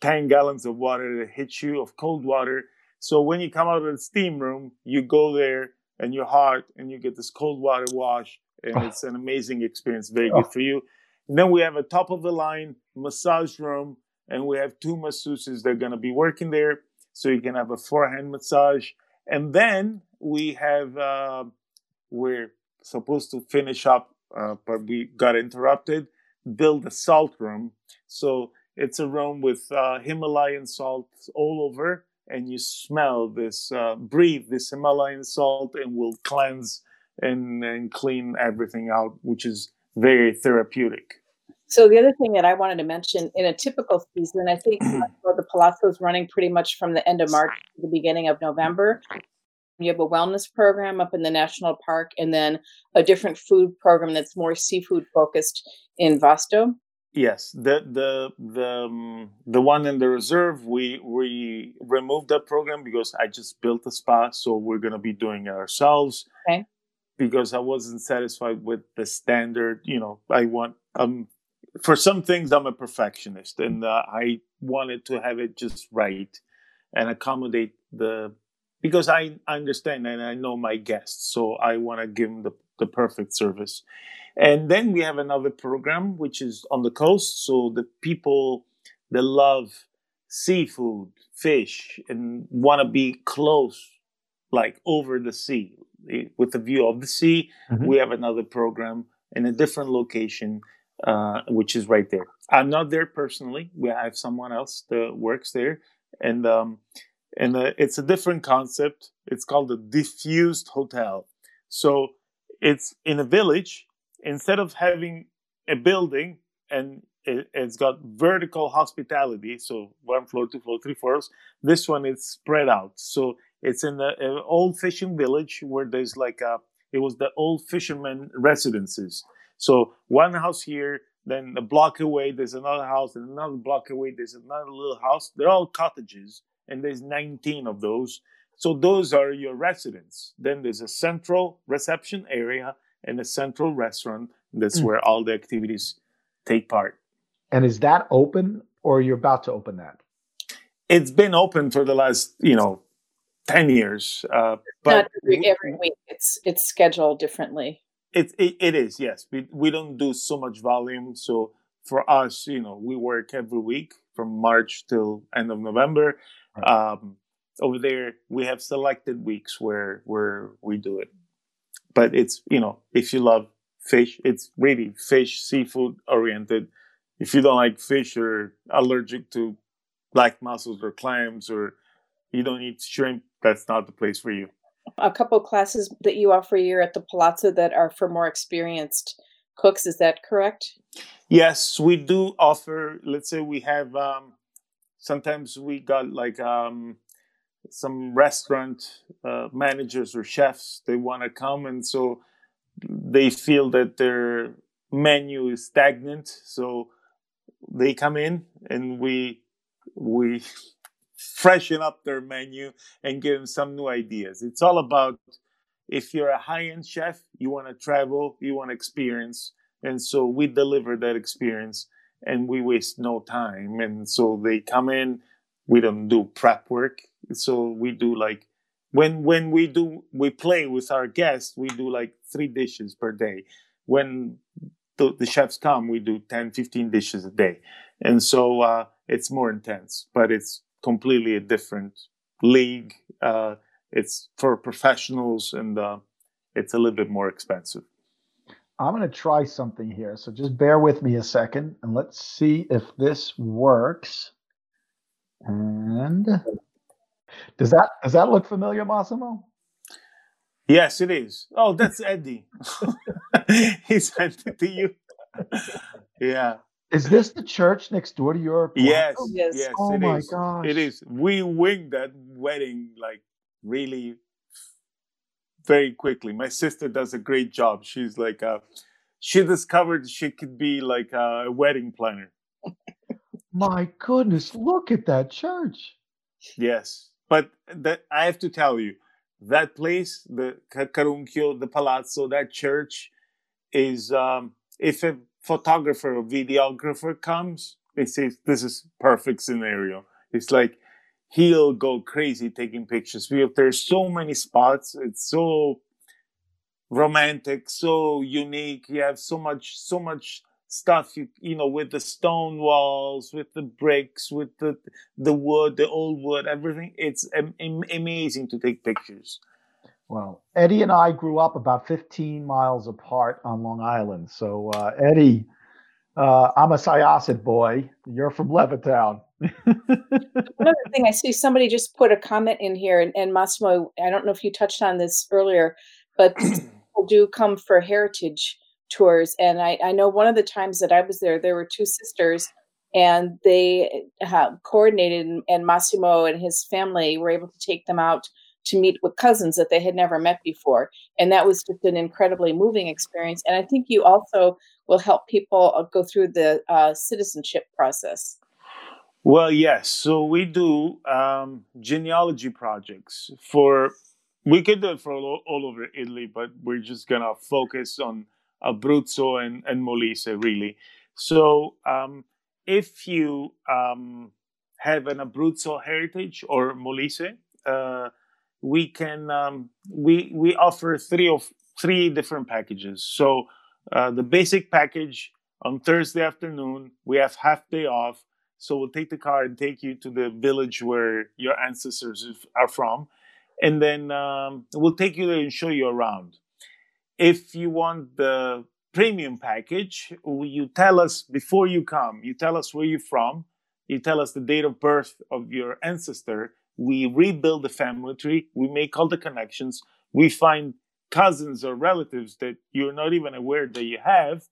10 gallons of water that hits you of cold water. So when you come out of the steam room, you go there and your heart, and you get this cold water wash and oh. it's an amazing experience. Very oh. good for you. And then we have a top of the line massage room and we have two masseuses that are going to be working there. So you can have a four-hand massage. And then we have uh, we're supposed to finish up, uh, but we got interrupted. Build a salt room, so it's a room with uh, Himalayan salt all over, and you smell this, uh, breathe this Himalayan salt, and will cleanse and, and clean everything out, which is very therapeutic. So the other thing that I wanted to mention in a typical season, I think the Palazzo is running pretty much from the end of March to the beginning of November. You have a wellness program up in the national park, and then a different food program that's more seafood focused in Vasto. Yes, the the the um, the one in the reserve we we removed that program because I just built a spa, so we're gonna be doing it ourselves. Okay. Because I wasn't satisfied with the standard, you know, I want um for some things I'm a perfectionist, and uh, I wanted to have it just right and accommodate the because I understand and I know my guests, so I want to give them the, the perfect service. And then we have another program which is on the coast, so the people that love seafood, fish, and want to be close, like over the sea, eh, with the view of the sea. Mm-hmm. We have another program in a different location, uh, which is right there. I'm not there personally. We have someone else that works there, and um, and uh, it's a different concept. It's called a diffused hotel. So it's in a village. Instead of having a building and it, has got vertical hospitality, so one floor, two floor, three floors. This one is spread out. So it's in an old fishing village where there's like a. It was the old fishermen residences. So one house here, then a block away there's another house, and another block away there's another little house. They're all cottages and there's 19 of those. So those are your residents. Then there's a central reception area and a central restaurant. That's mm. where all the activities take part. And is that open or you're about to open that? It's been open for the last, you know, 10 years. Uh, but Not every, every week. It's it's scheduled differently. It, it, it is, yes. We, we don't do so much volume. So for us, you know, we work every week from March till end of November. Um, over there, we have selected weeks where where we do it, but it's you know if you love fish, it's really fish seafood oriented. If you don't like fish or allergic to black mussels or clams or you don't eat shrimp, that's not the place for you. A couple classes that you offer here at the Palazzo that are for more experienced cooks. Is that correct? Yes, we do offer. Let's say we have um, sometimes we got like um, some restaurant uh, managers or chefs they want to come and so they feel that their menu is stagnant, so they come in and we we freshen up their menu and give them some new ideas. It's all about if you're a high-end chef, you want to travel, you want to experience, and so we deliver that experience and we waste no time. And so they come in, we don't do prep work, so we do like when when we do we play with our guests, we do like three dishes per day. When the, the chefs come, we do 10, 15 dishes a day. And so uh, it's more intense, but it's completely a different league. Uh, it's for professionals and uh, it's a little bit more expensive. I'm going to try something here. So just bear with me a second and let's see if this works. And does that does that look familiar, Massimo? Yes, it is. Oh, that's Eddie. he sent it to you. yeah. Is this the church next door to your? Yes, oh, yes, yes. Oh my is. gosh, it is. We winged that wedding like really very quickly. My sister does a great job. She's like, uh, she discovered she could be like a wedding planner. my goodness, look at that church. Yes, but that I have to tell you, that place, the Carunchio, the Palazzo, that church, is um, if a photographer or videographer comes, they say this is perfect scenario. It's like he'll go crazy taking pictures. Have, there's so many spots. It's so romantic, so unique. You have so much, so much stuff. You you know, with the stone walls, with the bricks, with the the wood, the old wood, everything. It's am- amazing to take pictures. Well, Eddie and I grew up about 15 miles apart on Long Island. So, uh, Eddie, uh, I'm a Syosset boy. You're from Levittown. Another thing, I see somebody just put a comment in here, and, and Massimo, I don't know if you touched on this earlier, but people do come for heritage tours. And I, I know one of the times that I was there, there were two sisters, and they uh, coordinated, and, Massimo and his family were able to take them out to meet with cousins that they had never met before. And that was just an incredibly moving experience. And I think you also will help people uh, go through the uh, citizenship process. Well, yes. So we do um, genealogy projects for, we could do it for all, all over Italy, but we're just to focus on Abruzzo and, and Molise, really. So um, if you um, have an Abruzzo heritage or Molise, uh, we can um, we we offer three of three different packages. So uh, the basic package on Thursday afternoon we have half day off. So we'll take the car and take you to the village where your ancestors are from, and then um, we'll take you there and show you around. If you want the premium package, you tell us before you come. You tell us where you're from. You tell us the date of birth of your ancestor, we rebuild the family tree, we make all the connections, we find cousins or relatives that you're not even aware that you have.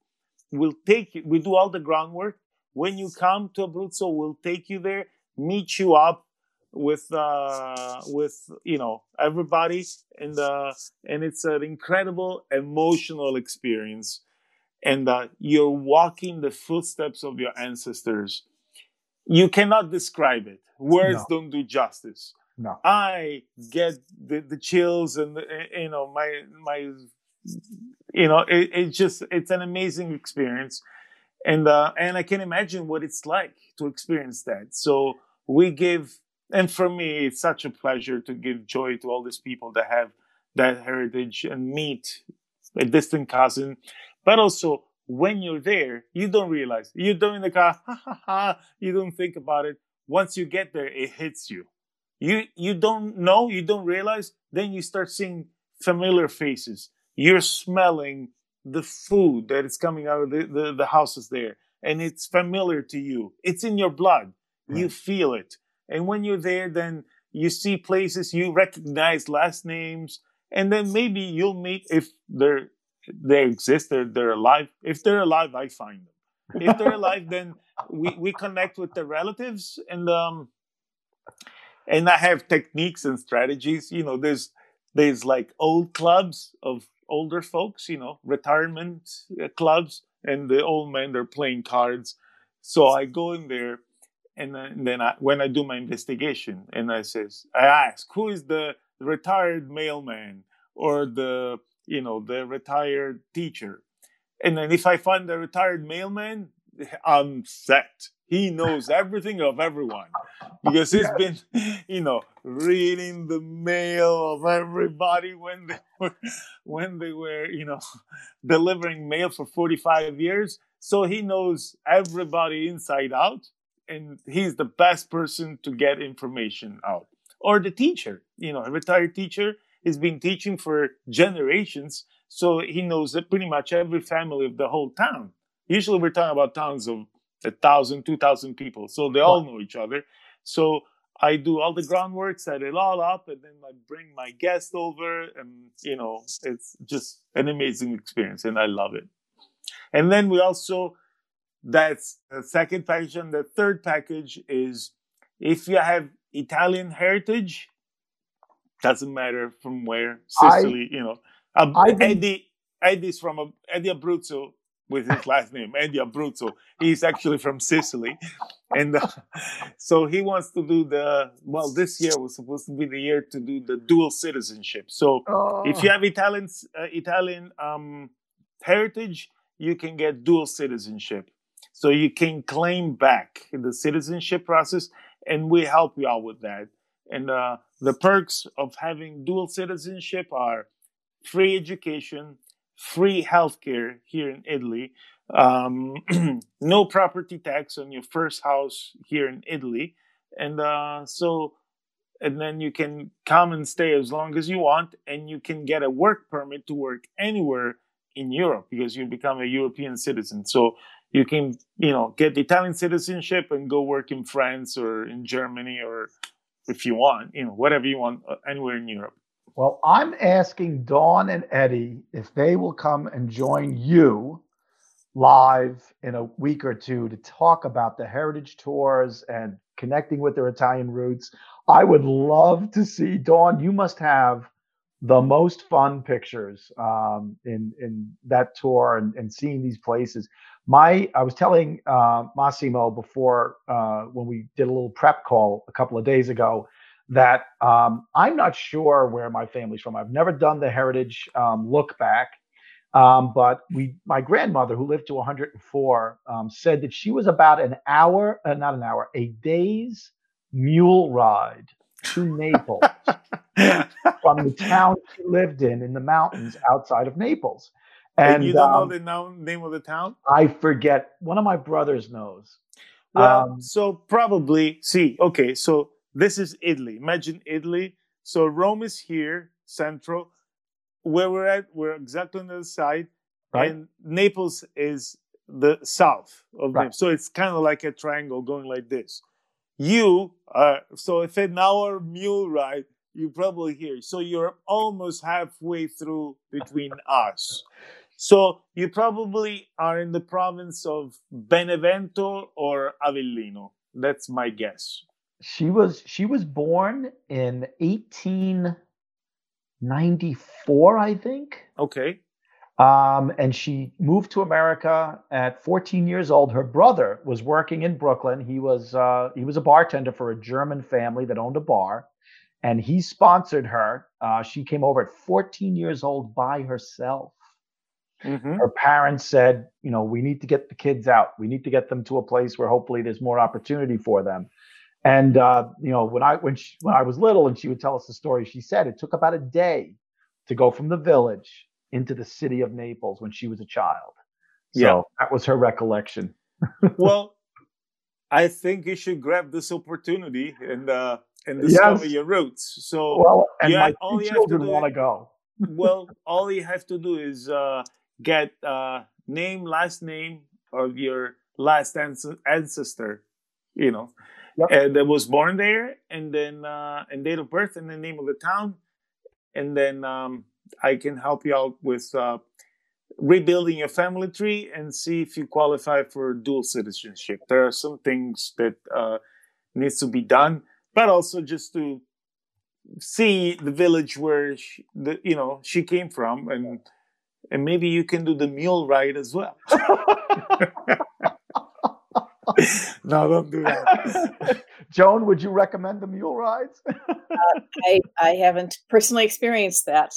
We'll take you, we do all the groundwork. When you come to Abruzzo, we'll take you there, meet you up with uh with you know everybody and uh and it's an incredible emotional experience. And uh, you're walking the footsteps of your ancestors. You cannot describe it. Words no. don't do justice. No. I get the, the chills and the, you know my my you know it, it's just it's an amazing experience. And uh and i can imagine what it's like to experience that. So we give and for me it's such a pleasure to give joy to all these people that have that heritage and meet a distant cousin but also when you're there, you don't realize. You're doing the car, ha ha ha. You don't think about it. Once you get there, it hits you. You you don't know, you don't realize. Then you start seeing familiar faces. You're smelling the food that is coming out of the, the, the houses there, and it's familiar to you. It's in your blood. Right. You feel it. And when you're there, then you see places you recognize last names, and then maybe you'll meet if they're they exist, they're, they're alive. If they're alive, I find them. If they're alive, then we, we connect with the relatives and um and I have techniques and strategies. You know, there's there's like old clubs of older folks, you know, retirement uh, clubs, and the old men they're playing cards. So I go in there, and then, I, when I do my investigation, and I says, I ask, who is the retired mailman or the you know the retired teacher, and then if I find the retired mailman, I'm set. He knows everything of everyone because he's been, you know, reading the mail of everybody when they were, when they were, you know, delivering mail for 45 years. So he knows everybody inside out, and he's the best person to get information out. Or the teacher, you know, a retired teacher has been teaching for generations, so he knows that pretty much every family of the whole town. Usually, we're talking about towns of a thousand, two thousand people. So they all know each other. So I do all the groundwork, set it all up, and then I bring my guest over, and you know, it's just an amazing experience, and I love it. And then we also, that's the second package, and the third package is if you have Italian heritage, doesn't matter from where, Sicily, I, you know. Um, Eddie, Eddie's from a, Eddie Abruzzo with his last name, Eddie Abruzzo. He's actually from Sicily. And uh, so he wants to do the, well, this year was supposed to be the year to do the dual citizenship. So oh. if you have Italian, uh, Italian um, heritage, you can get dual citizenship. So you can claim back the citizenship process, and we help you out with that. And uh, the perks of having dual citizenship are free education, free healthcare here in Italy, um, no property tax on your first house here in Italy, and uh, so and then you can come and stay as long as you want, and you can get a work permit to work anywhere in Europe because you become a European citizen. So you can you know get Italian citizenship and go work in France or in Germany or if you want, you know, whatever you want, uh, anywhere in Europe. Well, I'm asking Dawn and Eddie if they will come and join you live in a week or two to talk about the heritage tours and connecting with their Italian roots. I would love to see Dawn. You must have the most fun pictures um, in in that tour and, and seeing these places. My, I was telling uh, Massimo before uh, when we did a little prep call a couple of days ago that um, I'm not sure where my family's from. I've never done the heritage um, look back, um, but we, my grandmother, who lived to 104, um, said that she was about an hour, uh, not an hour, a day's mule ride to Naples from the town she lived in in the mountains outside of Naples. And, you don't know um, the name of the town? I forget. One of my brothers knows. Well, um, so probably see. Okay, so this is Italy. Imagine Italy. So Rome is here, central. Where we're at, we're exactly on the side. Right. And Naples is the south of right. Naples. So it's kind of like a triangle going like this. You are, so if an hour mule ride, you probably here. So you're almost halfway through between us. So you probably are in the province of Benevento or Avellino. That's my guess. She was she was born in 1894, I think. Okay. Um, and she moved to America at 14 years old. Her brother was working in Brooklyn. He was uh, he was a bartender for a German family that owned a bar, and he sponsored her. Uh, she came over at 14 years old by herself. Mm-hmm. Her parents said, you know, we need to get the kids out. We need to get them to a place where hopefully there's more opportunity for them. And uh, you know, when I when she, when I was little, and she would tell us the story, she said it took about a day to go from the village into the city of Naples when she was a child. So yeah. that was her recollection. well, I think you should grab this opportunity and uh, and discover yes. your roots. So well, and my all children want to go. well, all you have to do is uh, get uh, name, last name of your last ancestor. You know, yep. and that was born there, and then uh, and date of birth, and the name of the town, and then um, I can help you out with uh, rebuilding your family tree and see if you qualify for dual citizenship. There are some things that uh, needs to be done, but also just to see the village where she, the, you know she came from and and maybe you can do the mule ride as well. no, don't do that. Joan, would you recommend the mule rides? uh, I, I haven't personally experienced that.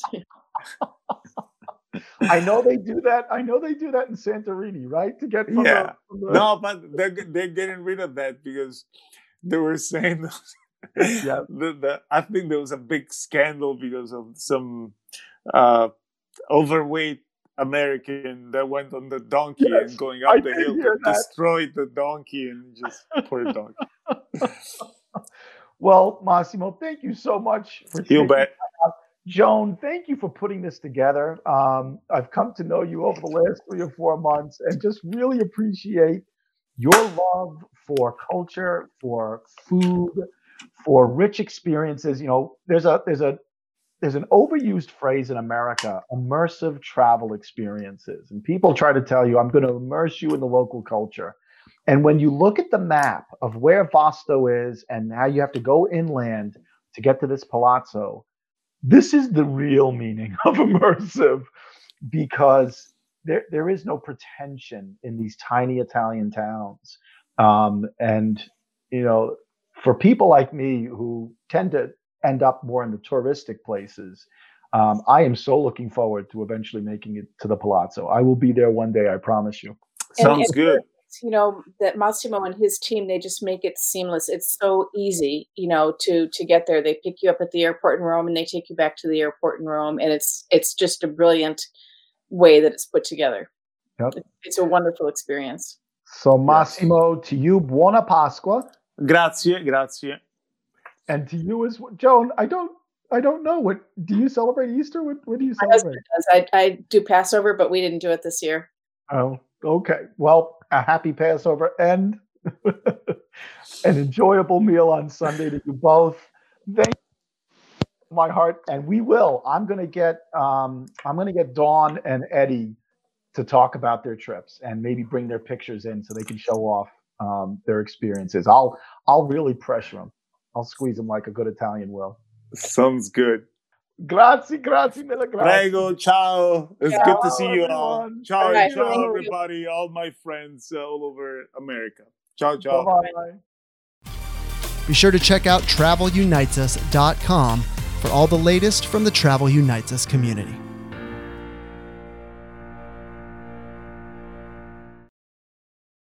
I know they do that. I know they do that in Santorini, right? To get from yeah. The, the... No, but they're they're getting rid of that because they were saying yeah. the, the, I think there was a big scandal because of some uh, overweight American that went on the donkey yes, and going up I the hill destroyed the donkey and just poor donkey. well, Massimo, thank you so much for you bet. Joan, thank you for putting this together. Um, I've come to know you over the last three or four months and just really appreciate your love for culture, for food, for rich experiences. You know, there's a there's a there's an overused phrase in America, immersive travel experiences. And people try to tell you, I'm going to immerse you in the local culture. And when you look at the map of where Vasto is and how you have to go inland to get to this palazzo, this is the real meaning of immersive because there, there is no pretension in these tiny Italian towns. Um, and, you know, for people like me who tend to end up more in the touristic places. Um, I am so looking forward to eventually making it to the Palazzo. I will be there one day, I promise you. Sounds and, good. You know that Massimo and his team they just make it seamless. It's so easy, you know, to to get there. They pick you up at the airport in Rome and they take you back to the airport in Rome, and it's it's just a brilliant way that it's put together. Yep. It's a wonderful experience. So Massimo, to you, buona Pasqua. Grazie, grazie and to you as well. Joan, I don't I don't know what do you celebrate Easter? What, what do you celebrate? I, I do Passover, but we didn't do it this year. Oh, okay. Well, a happy Passover and an enjoyable meal on Sunday to you both. Thank my heart, and we will. I'm gonna get um, I'm gonna get Dawn and Eddie to talk about their trips and maybe bring their pictures in so they can show off um, their experiences. I'll I'll really pressure them. I'll squeeze him like a good Italian will. Sounds good. Grazie, grazie mille, grazie. Prego, ciao. It's ciao, good to see you all. Ciao, right, ciao, everybody, you. all my friends uh, all over America. Ciao, ciao. Bye-bye. Be sure to check out travelunitesus.com for all the latest from the Travel Unites Us community.